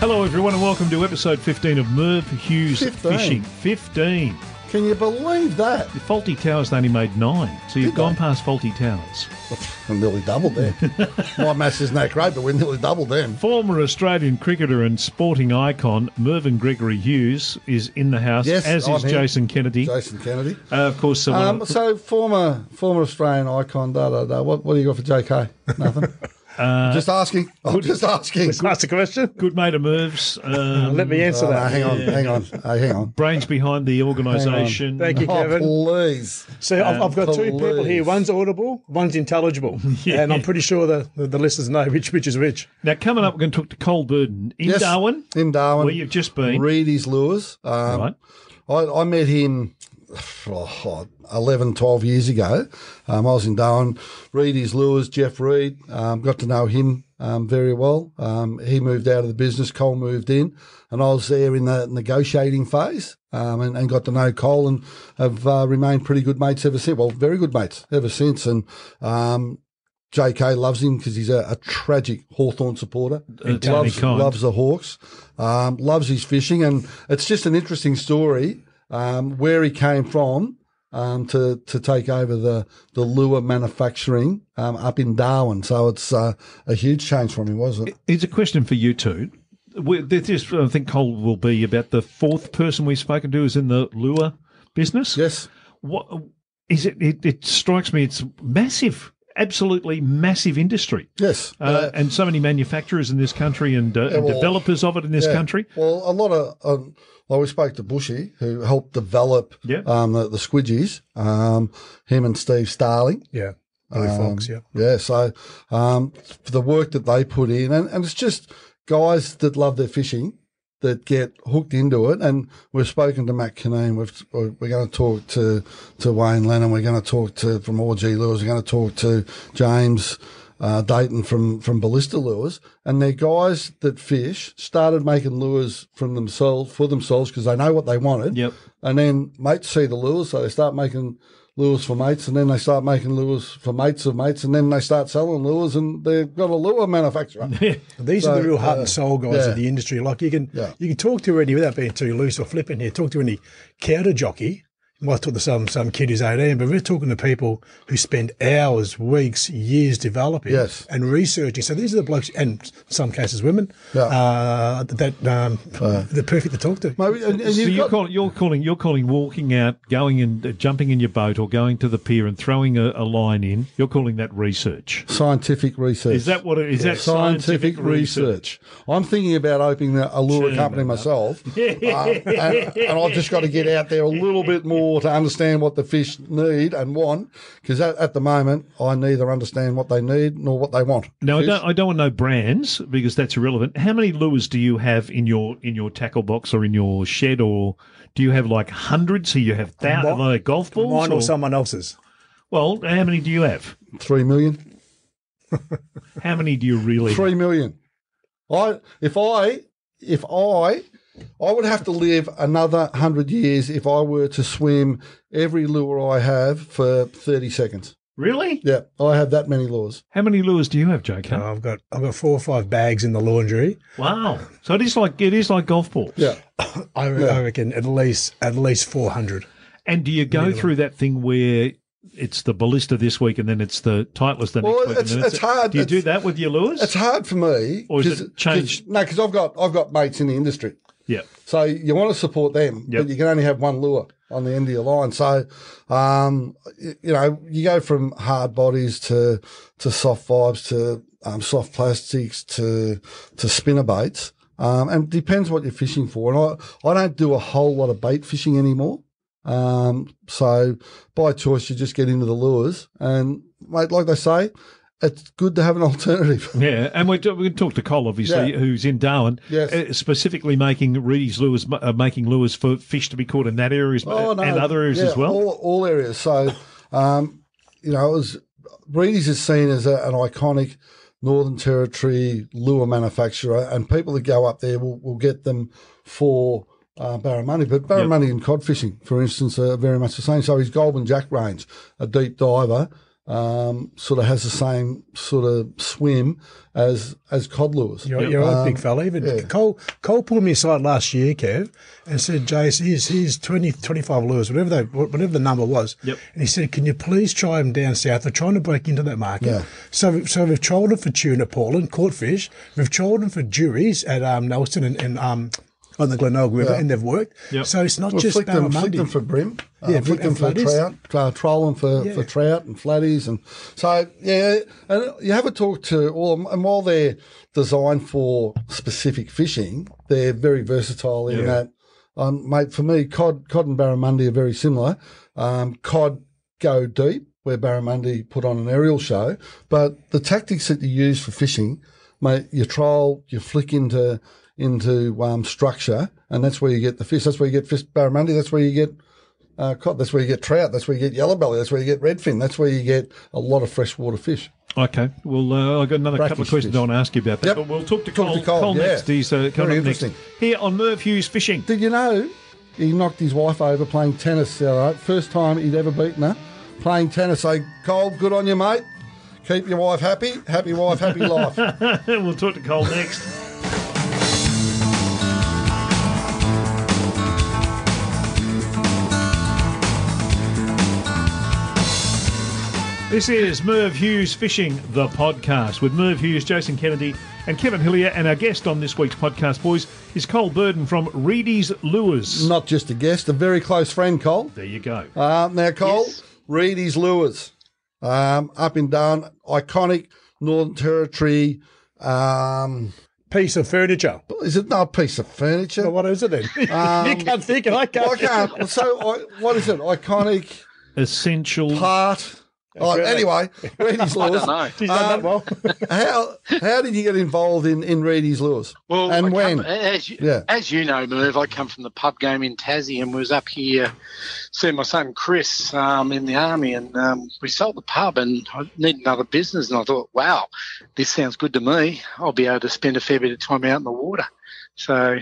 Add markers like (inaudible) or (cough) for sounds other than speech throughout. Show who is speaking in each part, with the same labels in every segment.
Speaker 1: Hello, everyone, and welcome to episode 15 of Merv Hughes
Speaker 2: 15.
Speaker 1: Fishing. 15.
Speaker 2: Can you believe that?
Speaker 1: Fawlty Towers only made nine, so you've
Speaker 2: Did
Speaker 1: gone
Speaker 2: they?
Speaker 1: past Fawlty Towers.
Speaker 2: I'm (laughs) nearly doubled there. (laughs) My maths isn't that great, but we're nearly doubled them.
Speaker 1: Former Australian cricketer and sporting icon Mervyn Gregory Hughes is in the house,
Speaker 2: Yes,
Speaker 1: as
Speaker 2: I'm
Speaker 1: is
Speaker 2: here.
Speaker 1: Jason Kennedy.
Speaker 2: Jason Kennedy.
Speaker 1: Uh, of course, someone.
Speaker 2: Um, so former former Australian icon. Da da da. What what do you got for JK? Nothing. (laughs)
Speaker 1: Uh,
Speaker 2: just asking. (laughs) I'm just asking. (laughs)
Speaker 3: That's a question.
Speaker 1: good mate of Merv's. Um,
Speaker 3: Let me answer
Speaker 2: Oh, no,
Speaker 3: that.
Speaker 2: hang on, hang on, Hey, hang on.
Speaker 1: brains behind the organisation.
Speaker 3: Thank you,
Speaker 2: Oh,
Speaker 3: Kevin.
Speaker 2: please.
Speaker 3: So I've, I've got two people here. One's audible, one's intelligible, (laughs) and I'm pretty sure the, the, the listeners know which which is which.
Speaker 1: Now, coming up, we're going to talk to Cole Burden in
Speaker 2: Yes,
Speaker 1: Darwin,
Speaker 2: In Darwin.
Speaker 1: where you've just been.
Speaker 2: Reidy's Lures. Um,
Speaker 1: right.
Speaker 2: I, I met him (sighs) oh, 11, 12 years ago. Um, I was in Darwin. Reidy's Lures, Jeff Reed, um, got to know him um, very well. Um, he moved out of the business, Cole moved in, and I was there in the negotiating phase um, and, and got to know Cole and have uh, remained pretty good mates ever since. Well, very good mates ever since. And um, JK loves him because he's a, a tragic Hawthorn supporter. Loves, loves the Hawks, um, loves his fishing, and it's just an interesting story um, where he came from um, to to take over the the lure manufacturing um, up in Darwin. So it's uh, a huge change from him, wasn't it?
Speaker 1: It's a question for you two. We- This I think, Cole will be about the fourth person we've spoken to is in the lure business.
Speaker 2: Yes.
Speaker 1: What is it? It, it strikes me it's massive, absolutely massive industry,
Speaker 2: Yes.
Speaker 1: uh, and so many manufacturers in this country and, uh, and
Speaker 2: well,
Speaker 1: developers of it in this
Speaker 2: Yeah.
Speaker 1: country.
Speaker 2: Well, a lot of, um, well, we spoke to Bushy, who helped develop
Speaker 1: Yeah.
Speaker 2: um, the, the squidgies, um, him and Steve Starling.
Speaker 3: Yeah, Billy
Speaker 2: Um,
Speaker 3: Fox. Yeah,
Speaker 2: Yeah, so um, for the work that they put in, and, and it's just guys that love their fishing that get hooked into it. And we've spoken to Matt Kinane. We've, we're going to talk to, to Wayne Lennon. We're going to talk to from OG Lures. We're going to talk to James uh, Dayton from from Ballista Lures. And they're guys that fish started making lures from themselves for themselves because they know what they wanted.
Speaker 1: Yep.
Speaker 2: And then mates see the lures, so they start making lures for mates, and then they start making lures for mates of mates, and then they start selling lures, and they've got a lure manufacturer. (laughs)
Speaker 3: these are the real heart and soul guys
Speaker 2: yeah.
Speaker 3: of the industry. Like you can
Speaker 2: Yeah.
Speaker 3: you can talk to any without being too loose or flippant here. Talk to any counter jockey. You might talk to some some kid who's eighteen, but we're talking to people who spend hours, weeks, years developing
Speaker 2: Yes.
Speaker 3: and researching. So these are the blokes, and some cases women,
Speaker 2: Yeah.
Speaker 3: uh, that um, they're perfect to talk to.
Speaker 2: Maybe, and, and
Speaker 1: So
Speaker 2: you've
Speaker 1: you're,
Speaker 2: got,
Speaker 1: call, you're calling you're calling walking out, going and uh, jumping in your boat, or going to the pier and throwing a, a line in. You're calling that research.
Speaker 2: scientific research.
Speaker 1: Is that what it is? That
Speaker 2: scientific, research. I'm thinking about opening a, a lure
Speaker 1: Turn
Speaker 2: company myself, um, (laughs) and, and I've just got to get out there a little bit more to understand what the fish need and want. Because at, at the moment, I neither understand what they need nor what they want.
Speaker 1: No, I don't. I don't want no brands because that's irrelevant. How many lures do you have in your in your tackle box or in your shed, or do you have like hundreds? So you have thousands
Speaker 3: Mine-
Speaker 1: like golf balls.
Speaker 3: Mine or
Speaker 1: or-
Speaker 3: someone else's.
Speaker 1: well, how many do you have?
Speaker 2: Three million.
Speaker 1: How many do you really?
Speaker 2: Three million. I if I if I I would have to live another hundred years if I were to swim every lure I have for thirty seconds.
Speaker 1: Really?
Speaker 2: Yeah, I have that many lures.
Speaker 1: How many lures do you have, JK?
Speaker 3: Uh, I've got I've got four or five bags in the laundry.
Speaker 1: Wow. So it is like it is like golf balls.
Speaker 2: Yeah. (coughs)
Speaker 3: I, I reckon at least at least four hundred.
Speaker 1: And do you go through that thing where it's the ballista this week and then it's the Titleist the
Speaker 2: Well,
Speaker 1: next week?
Speaker 2: it's-
Speaker 1: and then
Speaker 2: it's hard.
Speaker 1: Do you do that with your lures?
Speaker 2: It's hard for me.
Speaker 1: Or is
Speaker 2: 'cause-
Speaker 1: it changed?
Speaker 2: 'cause- no, because I've got I've got mates in the industry,
Speaker 1: yeah.
Speaker 2: so you want to support them,
Speaker 1: Yep.
Speaker 2: but you can only have one lure on the end of your line. So, um, you know, you go from hard bodies to to soft vibes to um, soft plastics to to spinner baits. Um, and it depends what you're fishing for. And I, I don't do a whole lot of bait fishing anymore. Um, so by choice, you just get into the lures. And mate, like they say, it's good to have an alternative. (laughs)
Speaker 1: Yeah, and we're, we can talk to Cole, obviously,
Speaker 2: Yeah.
Speaker 1: who's in Darwin,
Speaker 2: Yes.
Speaker 1: uh, specifically making Reidy's lures, uh, making lures for fish to be caught in that area
Speaker 2: Oh, no.
Speaker 1: and other areas
Speaker 2: Yeah,
Speaker 1: as well.
Speaker 2: All, all areas. So, um, you know, it was Reidy's is seen as a, an iconic Northern Territory lure manufacturer, and people that go up there will, will get them for uh, barramundi. But barramundi and cod fishing, for instance, are very much the same. So his Goulburn Jack range, a deep diver, um, sort of has the same sort of swim as as cod lures.
Speaker 3: You're, you're right, big fella. Even Cole, Cole pulled me aside last year, Kev, and said, Jace, here's, here's 20, 25 lures, whatever, they, whatever the number was.
Speaker 1: Yep.
Speaker 3: And he said, can you please try them down south? They're trying to break into that market.
Speaker 2: Yeah.
Speaker 3: So, so we've trialled them for tuna, Portland, caught fish. We've trialled them for jewies at um, Nelson and, and um, on the Glenelg River, and they've worked.
Speaker 1: Yep.
Speaker 3: So it's not
Speaker 2: We'll
Speaker 3: just
Speaker 2: flick them, flick them for bream. Uh,
Speaker 3: Yeah,
Speaker 2: flick them for trout, uh, troll them for,
Speaker 3: Yeah.
Speaker 2: for trout and flatties. And so, yeah, and you have a talk to all of them. And while they're designed for specific fishing, they're very versatile in
Speaker 1: Yeah.
Speaker 2: that. Um, mate, for me, cod, cod and barramundi are very similar. Um, cod go deep, where barramundi put on an aerial show. But the tactics that you use for fishing, mate, you troll, you flick into into um, structure, and that's where you get the fish. That's where you get fish barramundi. That's where you get uh, cod. That's where you get trout. That's where you get yellow belly. That's where you get redfin. That's where you get a lot of freshwater fish.
Speaker 1: Okay. Well, uh, I've got another couple of questions
Speaker 2: fish.
Speaker 1: I want to ask you about that.
Speaker 2: Yep.
Speaker 1: But we'll talk to
Speaker 2: Talk
Speaker 1: Cole,
Speaker 2: to Cole, yeah.
Speaker 1: next. He's uh, coming
Speaker 2: Very
Speaker 1: up next. Here on Merv Hughes Fishing.
Speaker 2: Did you know he knocked his wife over playing tennis other night? First time he'd ever beaten her playing tennis. So, Cole, good on you, mate. Keep your wife happy. Happy wife, happy life. (laughs)
Speaker 1: we'll talk to Cole next. This is Merv Hughes Fishing, the podcast, with Merv Hughes, Jason Kennedy, and Kevin Hillier. And our guest on this week's podcast, boys, is Cole Burden from Reidy's Lures.
Speaker 2: Not just a guest, a very close friend, Cole.
Speaker 1: There you go.
Speaker 2: Um, now, Cole,
Speaker 4: Yes.
Speaker 2: Reedy's Lures, um, up and down, iconic Northern Territory. Um,
Speaker 3: Piece of furniture.
Speaker 2: is it not a piece of furniture?
Speaker 3: Well, what is it then? (laughs) you can't think, and I can't.
Speaker 2: I can't. So, I, what is it? Iconic
Speaker 1: Essential.
Speaker 2: part. Oh,
Speaker 3: really?
Speaker 2: anyway, (laughs) Reidy's
Speaker 4: I don't know.
Speaker 3: He's done that well. (laughs)
Speaker 2: How how did you get involved in in Reidy's Lures?
Speaker 4: Well,
Speaker 2: and
Speaker 4: I
Speaker 2: when?
Speaker 4: come- as you,
Speaker 2: Yeah.
Speaker 4: as you know, Merv, I come from the pub game in Tassie and was up here seeing my son Chris um, in the army, and um, we sold the pub and I needed another business, and I thought, wow, this sounds good to me. I'll be able to spend a fair bit of time out in the water. So.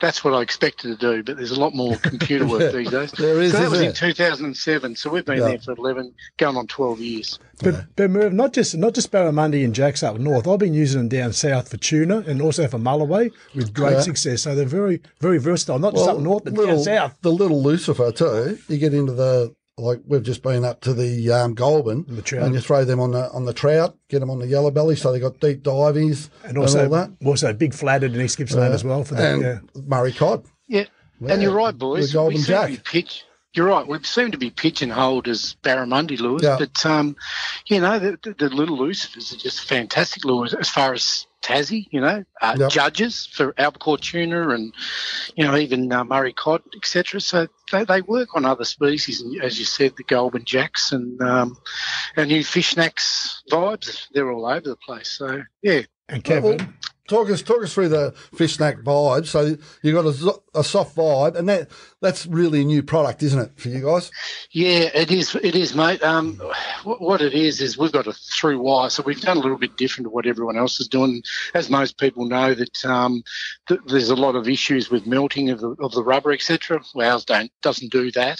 Speaker 4: That's what I expected to do, but there's a lot more computer work (laughs) these days.
Speaker 2: There is,
Speaker 4: so that was
Speaker 2: isn't
Speaker 4: in 2007. So we've been
Speaker 2: Yeah.
Speaker 4: there for 11, going on 12 years.
Speaker 3: But, but Merv, not just not just barramundi and jacks up north. I've been using them down south for tuna and also for mulloway with great
Speaker 2: Yeah.
Speaker 3: success. So they're very very versatile. Not just up north, but
Speaker 2: little,
Speaker 3: down south.
Speaker 2: The little Lucifer too. You get into the like we've just been up to the um, Goulburn,
Speaker 3: The trout.
Speaker 2: and you throw them on the on the trout, get them on the yellow belly, so they got deep divies
Speaker 3: And also,
Speaker 2: all that.
Speaker 3: also big flatted in East Gippsland as well for that.
Speaker 2: and
Speaker 3: Yeah.
Speaker 2: Murray cod.
Speaker 4: Yeah, and you're right, boys.
Speaker 2: The Golden
Speaker 4: we seem
Speaker 2: Jack.
Speaker 4: to be pitch. You're right. We seem to be pigeonholed as barramundi lures,
Speaker 2: Yeah.
Speaker 4: but um, you know the, the, the little lucifers are just fantastic lures as far as Tassie. You know, uh,
Speaker 2: Yep.
Speaker 4: judges for albacore tuna and you know even uh, Murray cod, etc. So they, they work on other species, and as you said, the Goulburn jacks and um, and new fish snacks vibes. They're all over the place. So yeah,
Speaker 3: And Kevin,
Speaker 2: Well, Talk us, talk us through the fish snack vibe. So you've got a, a soft vibe, and that that's really a new product, isn't it, for you guys?
Speaker 4: Yeah, it is. It is, mate. Um, what it is is we've got a through wire, so we've done a little bit different to what everyone else is doing. As most people know, that um, th- there's a lot of issues with melting of the of the rubber, etc. Ours don't doesn't do that.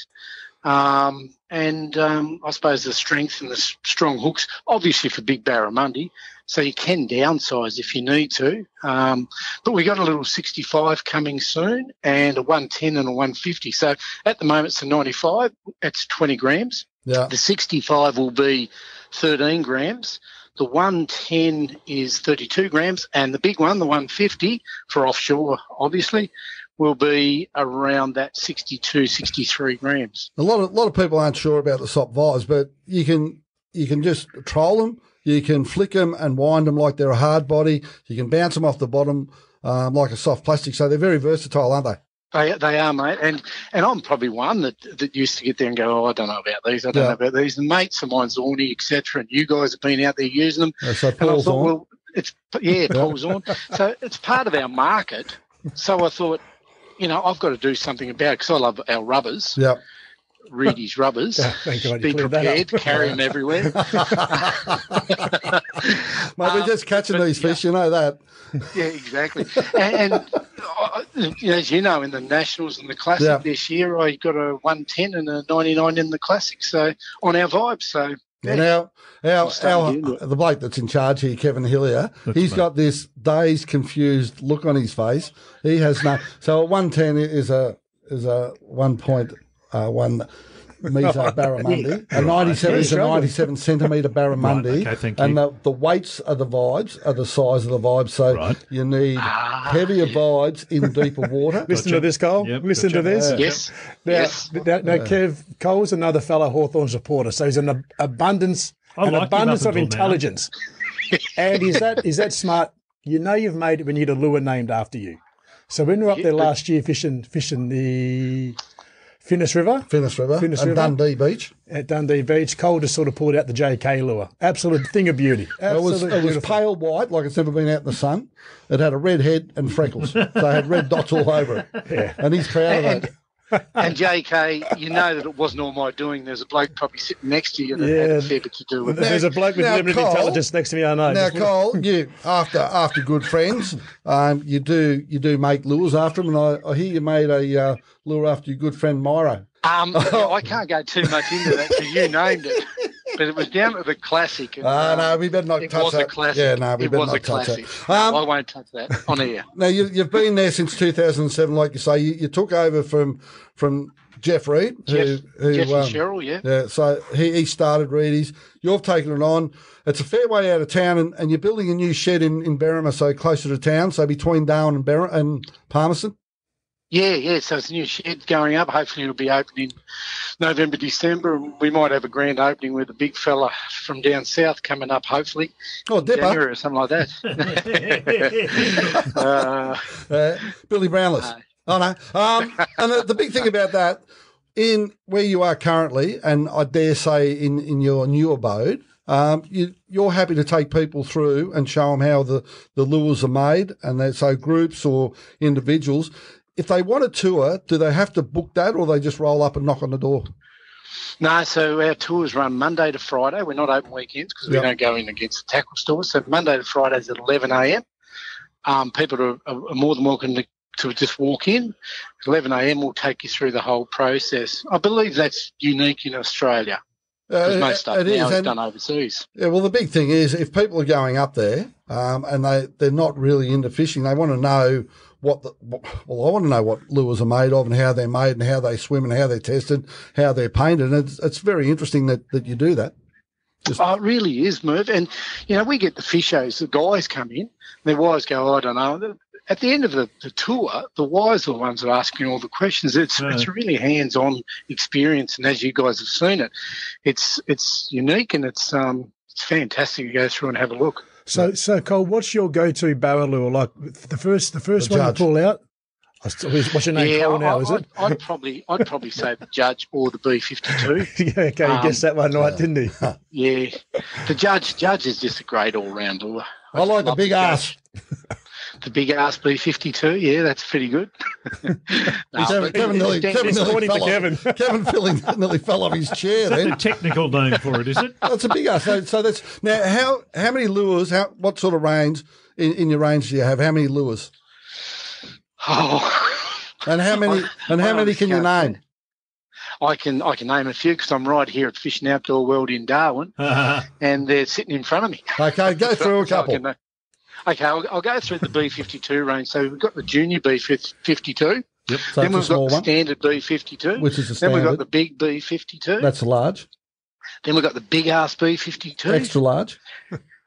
Speaker 4: Um, and um, I suppose the strength and the strong hooks, obviously for big barramundi, so you can downsize if you need to. Um, but we got a little 65 coming soon, and a 110 and a 150. So at the moment it's a 95. It's 20 grams.
Speaker 2: Yeah,
Speaker 4: The 65 will be 13 grams. The 110 is 32 grams, and the big one, the 150 for offshore, obviously, will be around that 62, 63 grams.
Speaker 2: a lot of a lot of people aren't sure about the soft vibes, but you can you can just troll them, you can flick them and wind them like they're a hard body. You can bounce them off the bottom um, like a soft plastic. So they're very versatile, aren't they?
Speaker 4: They, they are, mate, and and I'm probably one that that used to get there and go, oh, I don't know about these, I don't
Speaker 2: Yeah.
Speaker 4: know about these, and mates of mine's Orny, etc. And you guys have been out there using them,
Speaker 2: Uh, So
Speaker 4: And I
Speaker 2: Paul's
Speaker 4: thought,
Speaker 2: on.
Speaker 4: well, it's yeah, Paul's on. (laughs) So it's part of our market. So I thought, you know, I've got to do something about it because I love our rubbers.
Speaker 2: yeah,
Speaker 4: Reidy's rubbers. (laughs)
Speaker 3: Thank God
Speaker 4: Be
Speaker 3: cleared that up.
Speaker 4: prepared, carry them everywhere. (laughs)
Speaker 2: Mate, we're just catching these fish, you know that. (laughs)
Speaker 4: Yeah, exactly. And, and uh, as you know, in the Nationals and the Classic
Speaker 2: Yeah.
Speaker 4: this year, I got a 110 and a 99 in the Classic. So on our vibe. So yeah.
Speaker 2: And our, our, our the bloke that's in charge here, Kevin Hillier, he's got this dazed, confused look on his face. He has no. so 110 is a, is a 1.1 (laughs) meso barramundi. a 97 is a 97 centimetre barramundi.
Speaker 1: Right, okay,
Speaker 2: and the, the, weights of the vibes are the size of the vibes. So
Speaker 1: right.
Speaker 2: you need
Speaker 4: ah.
Speaker 2: heavier vibes in deeper water. (laughs)
Speaker 3: Listen gotcha. to this, Cole.
Speaker 1: Yep,
Speaker 3: Listen
Speaker 1: gotcha.
Speaker 3: to this.
Speaker 4: Yes.
Speaker 3: Now,
Speaker 4: yes.
Speaker 3: Now, now, now Kev, Cole's another fellow Hawthorn supporter. So he's an abundance,
Speaker 1: I
Speaker 3: an
Speaker 1: like
Speaker 3: abundance of intelligence. and is that is that smart? You know you've made it when you had a lure named after you. So when we were up there last year fishing, fishing the Finnis River
Speaker 2: Finnis River
Speaker 3: Finnis
Speaker 2: and
Speaker 3: River.
Speaker 2: Dundee Beach.
Speaker 3: at Dundee Beach, Cole just sort of pulled out the JK lure. Absolute thing of beauty. (laughs)
Speaker 2: It was, it was pale white, like it's never been out in the sun. It had a red head and freckles. so it had red dots all over it. (laughs) And he's proud of
Speaker 4: And,
Speaker 2: that.
Speaker 4: And JK, you know that it wasn't all my doing. There's a bloke probably sitting next to you that had a fair bit to do with it.
Speaker 3: There's a bloke with
Speaker 2: Now,
Speaker 3: limited
Speaker 2: Cole-
Speaker 3: intelligence next to me. I know.
Speaker 2: Now,
Speaker 3: Just-
Speaker 2: Cole, you after after good friends, um, you do you do make lures after them, and I, I hear you made a uh, lure after your good friend Myra.
Speaker 4: Um, yeah, (laughs) I can't go too much into that because you named it, but it was down at the classic. And,
Speaker 2: Ah,
Speaker 4: um,
Speaker 2: no, we better not
Speaker 4: it
Speaker 2: touch
Speaker 4: was
Speaker 2: that.
Speaker 4: a classic.
Speaker 2: Yeah, no, we
Speaker 4: it
Speaker 2: better
Speaker 4: was
Speaker 2: not
Speaker 4: a
Speaker 2: touch
Speaker 4: classic.
Speaker 2: that.
Speaker 4: No,
Speaker 2: Um,
Speaker 4: I won't touch that on air. (laughs)
Speaker 2: Now you, you've been there since 2007, like you say. You, you took over from from Jeff Reed, who,
Speaker 4: Jeff,
Speaker 2: who
Speaker 4: Jeff and
Speaker 2: um,
Speaker 4: Cheryl, yeah.
Speaker 2: Yeah, so he, he started Reidy's. You've taken it on. It's a fair way out of town, and, and you're building a new shed in, in Berrimah, so closer to town, so between Darwin and Ber- and Palmerston.
Speaker 4: Yeah, yeah. So it's a new shed going up. Hopefully, it'll be open in November, December. And we might have a grand opening with a big fella from down south coming up. Hopefully,
Speaker 2: Oh, Dipper,
Speaker 4: or something like that. uh, (laughs)
Speaker 2: uh, Billy Brownless. Oh, no. Um, and the, the big thing about that, in where you are currently, and I dare say in, in your new abode, um, you, you're happy to take people through and show them how the, the lures are made, and that, so groups or individuals. If they want a tour, do they have to book that, or they just roll up and knock on the door?
Speaker 4: no, so our tours run Monday to Friday. We're not open weekends because
Speaker 2: Yep.
Speaker 4: we don't go in against the tackle stores. So Monday to Friday is at 11 a.m. Um, people are, are more than welcome to, to just walk in. 11 a.m. will take you through the whole process. I believe that's unique in Australia because
Speaker 2: Uh,
Speaker 4: most stuff
Speaker 2: it
Speaker 4: now
Speaker 2: is,
Speaker 4: is done overseas.
Speaker 2: Yeah, well, the big thing is if people are going up there um, and they, they're not really into fishing, they want to know what the, well, I want to know what lures are made of and how they're made and how they swim and how they're tested, how they're painted. And it's, it's very interesting that, that you do that.
Speaker 4: Oh, it really is, Merv. And, you know, we get the fishers, the guys come in, their wives go, I don't know. At the end of the, the tour, the wives are the ones that are asking all the questions. It's
Speaker 1: Yeah.
Speaker 4: it's a really hands on experience. And as you guys have seen it, it's it's unique and it's um it's fantastic to go through and have a look.
Speaker 3: So, so Cole, what's your go-to barra lure? Like the first, the first
Speaker 2: The
Speaker 3: one
Speaker 2: judge.
Speaker 3: you pull out. What's your name?
Speaker 4: yeah,
Speaker 3: Cole
Speaker 4: I,
Speaker 3: now, is
Speaker 4: I,
Speaker 3: it?
Speaker 4: I'd, I'd probably I'd probably say the judge or the B fifty two. (laughs)
Speaker 3: yeah, okay, he
Speaker 4: Um,
Speaker 3: guessed that one right, didn't he? (laughs)
Speaker 4: Yeah, the judge judge is just a great all round lure.
Speaker 2: I like the big
Speaker 4: the
Speaker 2: ass. (laughs)
Speaker 4: The big ass B fifty two. Yeah, that's pretty good. (laughs) (laughs) No,
Speaker 2: Kevin,
Speaker 4: but
Speaker 2: Kevin
Speaker 4: it's
Speaker 2: nearly,
Speaker 4: down-
Speaker 2: Kevin
Speaker 4: it's
Speaker 2: nearly fell
Speaker 3: Kevin.
Speaker 2: off. Kevin (laughs) feeling, nearly fell off his chair
Speaker 1: the
Speaker 2: then.
Speaker 1: technical name for it, is it?
Speaker 2: That's a big ass. So, so that's now how how many lures? How what sort of range in, in your range do you have? How many lures?
Speaker 4: Oh,
Speaker 2: And how many and how many can you
Speaker 4: can't
Speaker 2: name?
Speaker 4: I can I can name a few because I'm right here at Fishing Outdoor World in Darwin, and they're sitting in front of me.
Speaker 2: Okay, go through a
Speaker 4: So I
Speaker 2: couple.
Speaker 4: can, uh, okay, I'll, I'll go through the B52 range. So we've got the junior B52,
Speaker 2: Yep. So
Speaker 4: then we've got the
Speaker 2: one,
Speaker 4: standard B52,
Speaker 2: which is a standard.
Speaker 4: then we've got the big B52,
Speaker 2: That's large,
Speaker 4: then we've got the big ass B52,
Speaker 2: extra large.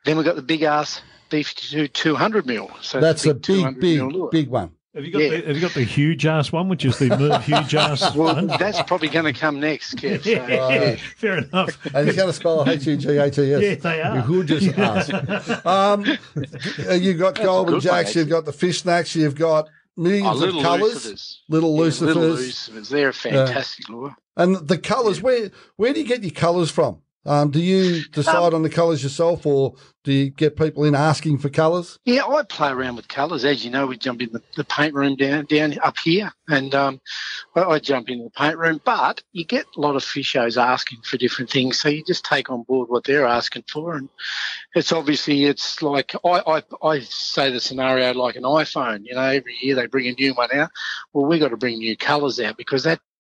Speaker 4: then we've got the big ass B52 200 mil. So
Speaker 2: That's a big,
Speaker 4: 200 mil
Speaker 2: big, big one.
Speaker 1: Have you got
Speaker 4: Yeah.
Speaker 1: the Have you got the huge ass one, which is the Merv huge (laughs) ass
Speaker 4: Well,
Speaker 1: one?
Speaker 4: that's probably going to come next, (laughs) Kev. So,
Speaker 1: Yeah, fair enough.
Speaker 2: And he's going to spell H U G H E S.
Speaker 1: Yeah, they are.
Speaker 2: Who just (laughs) asked? Um, uh, you've got
Speaker 4: a
Speaker 2: Golden
Speaker 4: good one,
Speaker 2: Jacks, you've got the fish snacks, you've got millions
Speaker 4: Oh,
Speaker 2: of
Speaker 4: little
Speaker 2: colours,
Speaker 4: lucifers.
Speaker 2: little
Speaker 4: Yeah,
Speaker 2: lucifers,
Speaker 4: little lucifers. They're a fantastic lure.
Speaker 2: and the colours. Where where do you get your colours from? Um, do you decide on the colours yourself, or do you get people in asking for colours?
Speaker 4: Yeah, I play around with colours. As you know, we jump in the, the paint room down down up here, and um, I, I jump into the paint room. But you get a lot of fishers asking for different things, so you just take on board what they're asking for, and it's obviously it's like I, I, I say the scenario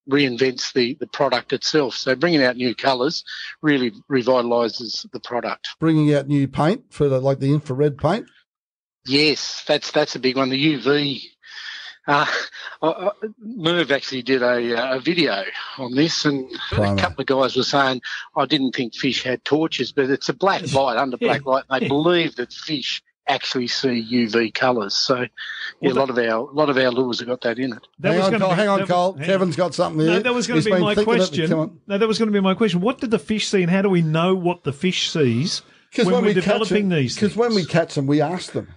Speaker 4: like an iPhone. You know, every year they bring a new one out. Well, we got to bring new colours out because that reinvents the, the product itself. So bringing out new colours really revitalises the product.
Speaker 2: Bringing out new paint for the like the infrared paint.
Speaker 4: Yes, that's that's a big one. The UV. Uh, Merv actually did a, uh, a video on this, and
Speaker 2: Primer.
Speaker 4: a couple of guys were saying, "I didn't think fish had torches, but it's a black (laughs) light under black light." They (laughs) believe that fish actually see UV colours. So, yeah, a lot of our a lot of our lures have got that in it.
Speaker 1: That
Speaker 2: hang
Speaker 1: was
Speaker 2: on, Cole.
Speaker 1: be-
Speaker 2: hang on,
Speaker 1: that-
Speaker 2: Cole.
Speaker 1: hang.
Speaker 2: Kevin's got something here.
Speaker 1: No, that was going
Speaker 2: He's
Speaker 1: to be my
Speaker 2: thinking of it.
Speaker 1: question. No, that was going to be my question. What did the fish see, and how do we know what the fish sees Because when, we're
Speaker 2: we
Speaker 1: developing these?
Speaker 2: Because when we catch them, we ask them.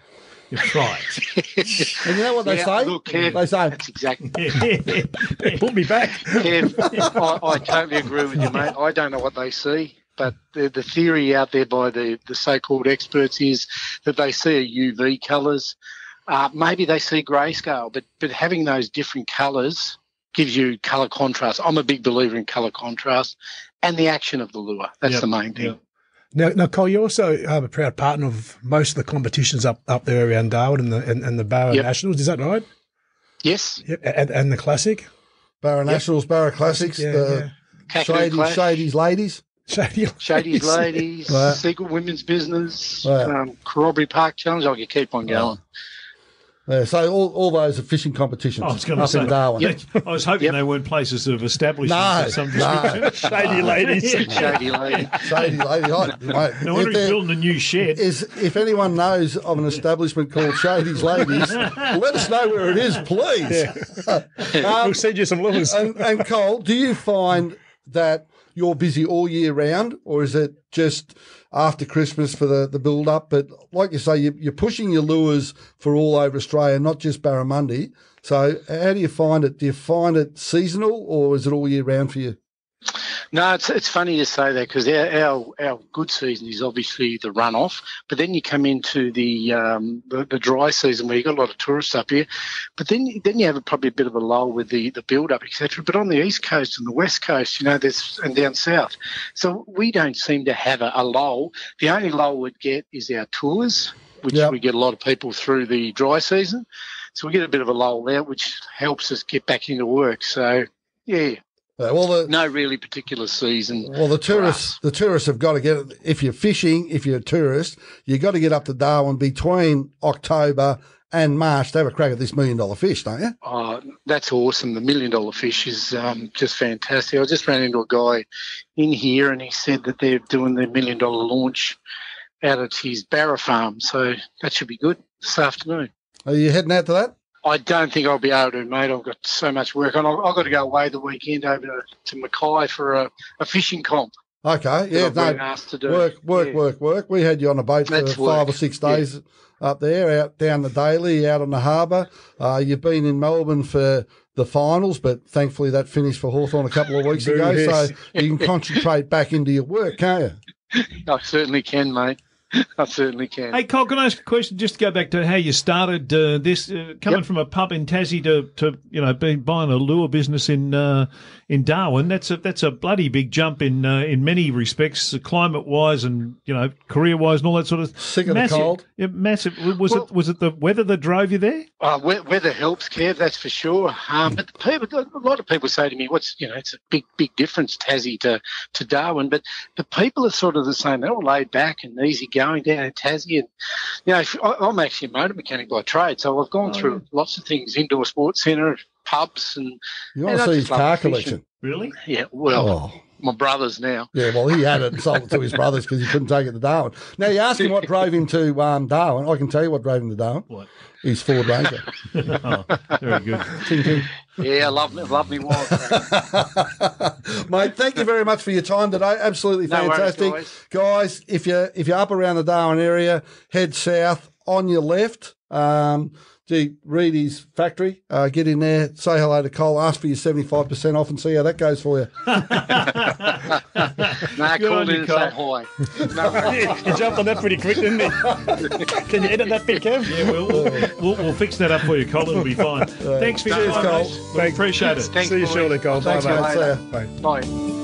Speaker 1: That's right. (laughs)
Speaker 2: And you know what they
Speaker 4: Yeah,
Speaker 2: say?
Speaker 4: look, Kev,
Speaker 2: they say,
Speaker 4: that's exactly. (laughs)
Speaker 3: Put me back.
Speaker 4: Kev, (laughs) I, I totally agree with you, mate. I don't know what they see, but the, the theory out there by the, the so-called experts is that they see UV colours. Uh, maybe they see grayscale, but but having those different colours gives you colour contrast. I'm a big believer in colour contrast and the action of the lure. That's
Speaker 1: Yep,
Speaker 4: the main thing.
Speaker 1: yep.
Speaker 3: Now, now, Cole, you're also um, a proud partner of most of the competitions up, up there around Darwin and the and, and the Barra
Speaker 4: Yep.
Speaker 3: Nationals. Is that right?
Speaker 4: Yes,
Speaker 3: Yep. And, and the Classic.
Speaker 2: Barra Nationals, Barra Classics,
Speaker 3: Yeah,
Speaker 2: the
Speaker 4: Kakadu
Speaker 2: Shady,
Speaker 4: Clash,
Speaker 2: Shady's ladies.
Speaker 3: Shady.
Speaker 4: Shady's Ladies,
Speaker 2: Right.
Speaker 4: Secret Women's Business,
Speaker 2: Right.
Speaker 4: um, Corroboree Park Challenge. I could keep on going.
Speaker 2: Yeah, so all, all those are fishing competitions
Speaker 1: I was going to
Speaker 2: up
Speaker 1: say.
Speaker 2: in Darwin.
Speaker 1: Yeah, I was hoping
Speaker 4: Yep.
Speaker 1: they weren't places of establishment
Speaker 2: No,
Speaker 1: of some
Speaker 2: no. (laughs) (laughs)
Speaker 3: Shady ladies.
Speaker 4: Shady Lady.
Speaker 2: Shady lady. I, mate,
Speaker 1: No wonder
Speaker 2: if,
Speaker 1: he's building a new shed.
Speaker 2: is, if anyone knows of an establishment called Shady's Ladies, (laughs) let us know where it is, please.
Speaker 3: we'll send you some lures.
Speaker 2: and, and Cole, do you find that you're busy all year round, or is it just after Christmas for the, the build up? But like you say, you, you're pushing your lures for all over Australia, not just Barramundi. So how do you find it? Do you find it seasonal, or is it all year round for you?
Speaker 4: No, it's it's funny to say that because our, our our good season is obviously the runoff, but then you come into the um, the, the dry season where you have got a lot of tourists up here, but then then you have a, probably a bit of a lull with the the build up etc. But on the east coast and the west coast, you know, there's and down south, so we don't seem to have a, a lull. The only lull we'd get is our tours, which
Speaker 2: Yep.
Speaker 4: we get a lot of people through the dry season, so we get a bit of a lull there, which helps us get back into work. So yeah,
Speaker 2: Uh, well, the,
Speaker 4: no really particular season.
Speaker 2: Well, the tourists, the tourists have got to get. If you're fishing, if you're a tourist, you've got to get up to Darwin between October and March to have a crack at this million dollar fish, don't you?
Speaker 4: Oh, that's awesome. The million dollar fish is um, just fantastic. I just ran into a guy in here and he said that they're doing their million dollar launch out at his Barra farm. So that should be good this afternoon.
Speaker 2: Are you heading out to that?
Speaker 4: I don't think I'll be able to, mate. I've got so much work on. I've, I've got to go away the weekend over to, to Mackay for a, a fishing comp.
Speaker 2: Okay, yeah,
Speaker 4: that I've been
Speaker 2: no,
Speaker 4: asked to do.
Speaker 2: work, work,
Speaker 4: Yeah.
Speaker 2: work, work. We had you on a boat for
Speaker 4: That's
Speaker 2: five
Speaker 4: work,
Speaker 2: or six days up there, out down the Daly, out on the harbour. Uh, you've been in Melbourne for the finals, but thankfully that finished for Hawthorn a couple of weeks (laughs) ago, so you can concentrate back into your work, can't you? (laughs)
Speaker 4: I certainly can, mate. (laughs) I certainly can.
Speaker 1: Hey, Cole, can I ask a question? Just to go back to how you started uh, this, uh, coming
Speaker 4: Yep.
Speaker 1: from a pub in Tassie to, to you know, being buying a lure business in uh, in Darwin. That's a that's a bloody big jump in uh, in many respects, climate wise and you know career wise and all that sort of.
Speaker 2: Sick of the
Speaker 1: massive,
Speaker 2: cold?
Speaker 1: Yeah, massive. Was
Speaker 4: Well-
Speaker 1: it was it the weather that drove you there?
Speaker 4: Uh, weather helps, Kev, that's for sure. Um, but the people, a lot of people say to me, "What's you know, it's a big, big difference, Tassie to, to Darwin." But the people are sort of the same. They're all laid back and easy going down in Tassie. And you know, I, I'm actually a motor mechanic by trade, so I've gone oh, through lots of things: indoor sports centre, pubs, and
Speaker 2: You want
Speaker 4: And
Speaker 2: to
Speaker 4: I
Speaker 2: see his car collection?
Speaker 1: Really?
Speaker 4: yeah, well,
Speaker 2: Oh.
Speaker 4: My brothers now.
Speaker 2: Yeah, well, he had it and sold it to his brothers because he couldn't take it to Darwin. Now, you ask him what drove him to um, Darwin. I can tell you what drove him to Darwin.
Speaker 1: What?
Speaker 2: His Ford Ranger. (laughs)
Speaker 1: Oh, very good.
Speaker 2: Ting, ting.
Speaker 4: Yeah, lovely, lovely me, love me wild. (laughs) Craig.
Speaker 2: Mate, thank you very much for your time today. Absolutely
Speaker 4: No worries,
Speaker 2: fantastic.
Speaker 4: guys.
Speaker 2: guys, if you're, if you're up around the Darwin area, head south on your left. Um, gee, Reidy's factory. Uh, get in there, say hello to Cole, ask for your seventy five percent off, and see how that goes for you. (laughs)
Speaker 4: Nah,
Speaker 1: Good on
Speaker 4: called
Speaker 1: you,
Speaker 4: in and say hi. (laughs) No,
Speaker 3: you jumped on that pretty quick, didn't you? (laughs) Can you edit that bit, Kev?
Speaker 1: Yeah, we'll, we'll, we'll, we'll fix that up for you, Cole. It'll be fine. Thanks for your
Speaker 2: Cheers,
Speaker 1: time,
Speaker 2: Cole.
Speaker 1: mate. We appreciate it.
Speaker 4: Thanks,
Speaker 3: See you
Speaker 4: boys.
Speaker 3: shortly, Cole.
Speaker 2: Thanks,
Speaker 3: mate.
Speaker 2: mate. See ya.
Speaker 3: Bye.
Speaker 4: Bye.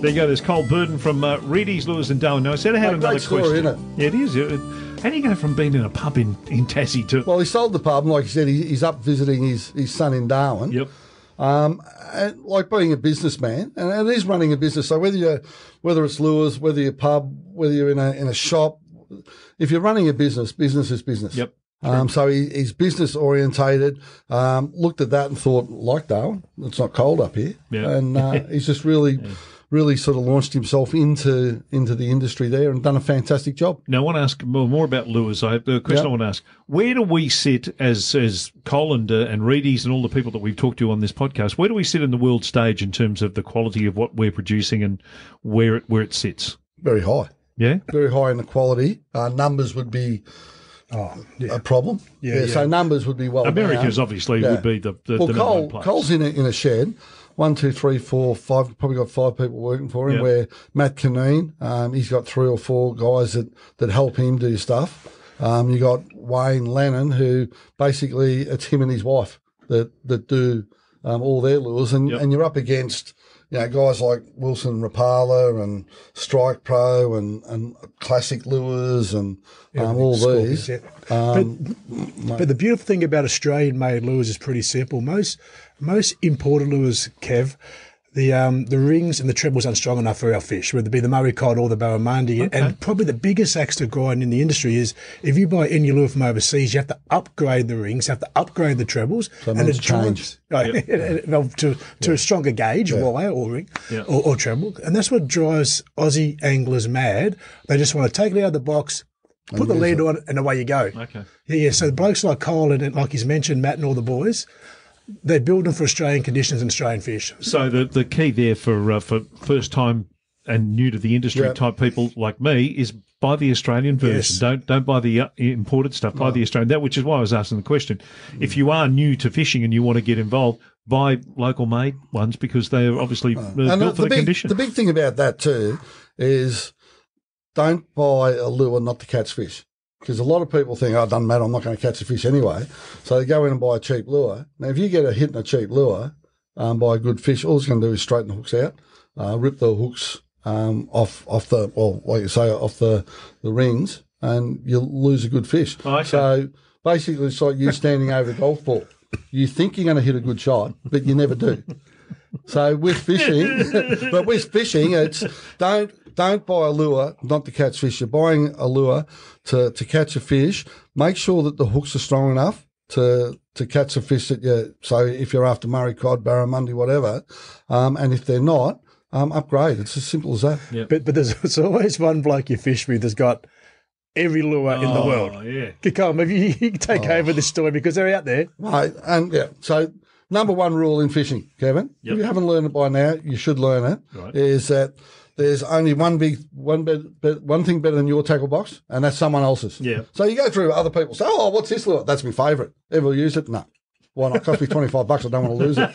Speaker 1: There you go. There's Cole Burden from uh, Reidy's, Lewis and Darwin. Now, I said I had another
Speaker 2: story,
Speaker 1: question.
Speaker 2: isn't
Speaker 1: Yeah, it is. It- How do you go from being in a pub in, in Tassie to...
Speaker 2: Well, he sold the pub, and like you said, he, he's up visiting his, his son in Darwin.
Speaker 1: Yep.
Speaker 2: Um, and like being a businessman, and it is running a business. So whether you whether it's lures, whether you're pub, whether you're in a in a shop, if you're running a business, business is business.
Speaker 1: Yep.
Speaker 2: Um, so he, he's business orientated. Um, looked at that and thought, like Darwin, it's not cold up here.
Speaker 1: Yeah.
Speaker 2: And uh, (laughs) he's just really, really sort of launched himself into into the industry there and done a fantastic job.
Speaker 1: Now, I want to ask more, more about lures. I have the question
Speaker 2: Yeah.
Speaker 1: I want to ask: Where do we sit as as Cole and, uh, and all the people that we've talked to on this podcast? Where do we sit in the world stage in terms of the quality of what we're producing and where it where it sits?
Speaker 2: Very high.
Speaker 1: Yeah.
Speaker 2: very high in the quality. Uh, numbers would be
Speaker 3: Oh, yeah.
Speaker 2: a problem.
Speaker 3: Yeah,
Speaker 2: So
Speaker 3: yeah.
Speaker 2: numbers would be well.
Speaker 1: America's
Speaker 2: down.
Speaker 1: obviously
Speaker 2: Yeah.
Speaker 1: would be the the,
Speaker 2: Well,
Speaker 1: the number
Speaker 2: Cole,
Speaker 1: one place.
Speaker 2: Cole's in a, in a shed. One, two, three, four, five. Probably got five people working for him.
Speaker 1: Yeah.
Speaker 2: Where Matt Caneen, um, he's got three or four guys that that help him do stuff. Um, you got Wayne Lennon, who basically it's him and his wife that that do um, all their lures, and
Speaker 1: Yep.
Speaker 2: and you're up against. You know, guys like Wilson Rapala and Strike Pro and, and Classic Lures and um, all these. Um,
Speaker 3: but, but the beautiful thing about Australian-made lures is pretty simple. Most most imported lures, Kev, the um, the rings and the trebles aren't strong enough for our fish, whether it be the Murray cod or the barramundi. And probably the biggest axe to grind in the industry is if you buy any lure from overseas, you have to upgrade the rings, you have to upgrade the trebles,
Speaker 2: So
Speaker 3: and
Speaker 2: means
Speaker 3: it drives right, well, (laughs) to to a stronger gauge, wire or ring
Speaker 1: Yeah.
Speaker 3: or, or treble, and that's what drives Aussie anglers mad. They just want to take it out of the box. Put the lead on, and away you go.
Speaker 1: Okay.
Speaker 3: Yeah, yeah. So blokes like Cole and like he's mentioned, Matt and all the boys, they build them for Australian conditions and Australian fish.
Speaker 1: So the the key there for uh, for first time and new to the industry
Speaker 2: Yeah.
Speaker 1: type people like me is buy the Australian version.
Speaker 3: Yes.
Speaker 1: Don't don't buy the uh, imported stuff. Buy the Australian. That which is why I was asking the question. If you are new to fishing and you want to get involved, buy local made ones because they are obviously uh,
Speaker 2: And
Speaker 1: built for the,
Speaker 2: big,
Speaker 1: condition.
Speaker 2: the big thing about that too is don't buy a lure not to catch fish. Because a lot of people think, oh, it doesn't matter, I'm not going to catch a fish anyway. So they go in and buy a cheap lure. Now, if you get a hit in a cheap lure um, by a good fish, all it's going to do is straighten the hooks out, uh, rip the hooks um, off off the, well, like you say, off the, the rings, and you'll lose a good fish.
Speaker 1: Oh, okay.
Speaker 2: So basically, it's like you standing over a golf ball. You think you're going to hit a good shot, but you never do. So with fishing, (laughs) but with fishing, it's don't don't buy a lure not to catch fish. You're buying a lure to, to catch a fish. Make sure that the hooks are strong enough to to catch a fish that you. So if you're after Murray cod, barramundi, whatever, um, and if they're not, um, upgrade. It's as simple as that.
Speaker 3: But but there's, (laughs) there's always one bloke you fish with that's got every lure in the
Speaker 1: Oh,
Speaker 3: world.
Speaker 1: yeah.
Speaker 3: Come, maybe you, you can take over this story because they're out there.
Speaker 2: Right, and yeah, so number one rule in fishing, Kevin,
Speaker 1: Yep.
Speaker 2: if you haven't learned it by now, you should learn it. Is
Speaker 1: Right.
Speaker 2: that there's only one big one bit, one thing better than your tackle box, and that's someone else's.
Speaker 1: Yeah.
Speaker 2: So you go through other people say, "Oh, what's this lure? That's my favourite. Ever use it? No. Why not? It cost me (laughs) twenty five bucks. I don't want to lose it.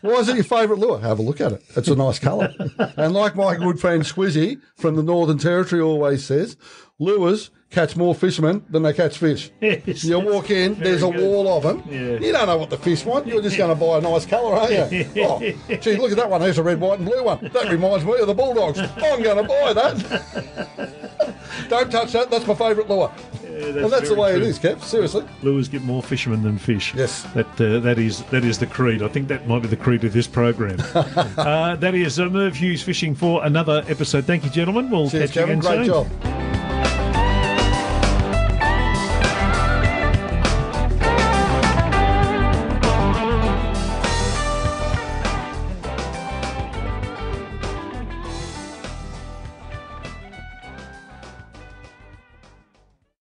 Speaker 2: Why is it your favourite lure? Have a look at it. It's a nice colour. and like my good friend Squizzy from the Northern Territory always says, lures catch more fishermen than they catch fish. (laughs)
Speaker 1: Yes,
Speaker 2: You walk in, there's a
Speaker 1: good.
Speaker 2: wall of them.
Speaker 1: Yeah.
Speaker 2: You don't know what the fish want. You're just going to buy a nice colour, aren't you? (laughs) oh, gee, look at that one. There's a red, white, and blue one. That reminds me of the Bulldogs. I'm going to buy that. (laughs) don't touch that. That's my favourite lure. and that's the way
Speaker 1: true.
Speaker 2: it is, Kev. Seriously.
Speaker 1: Lures get more fishermen than fish.
Speaker 2: Yes.
Speaker 1: that uh, that is that is the creed. I think that might be the creed of this program. uh, that is uh, Merv Hughes fishing for another episode. Thank you, gentlemen. We'll
Speaker 2: Cheers,
Speaker 1: catch you again
Speaker 2: Great
Speaker 1: soon.
Speaker 2: job.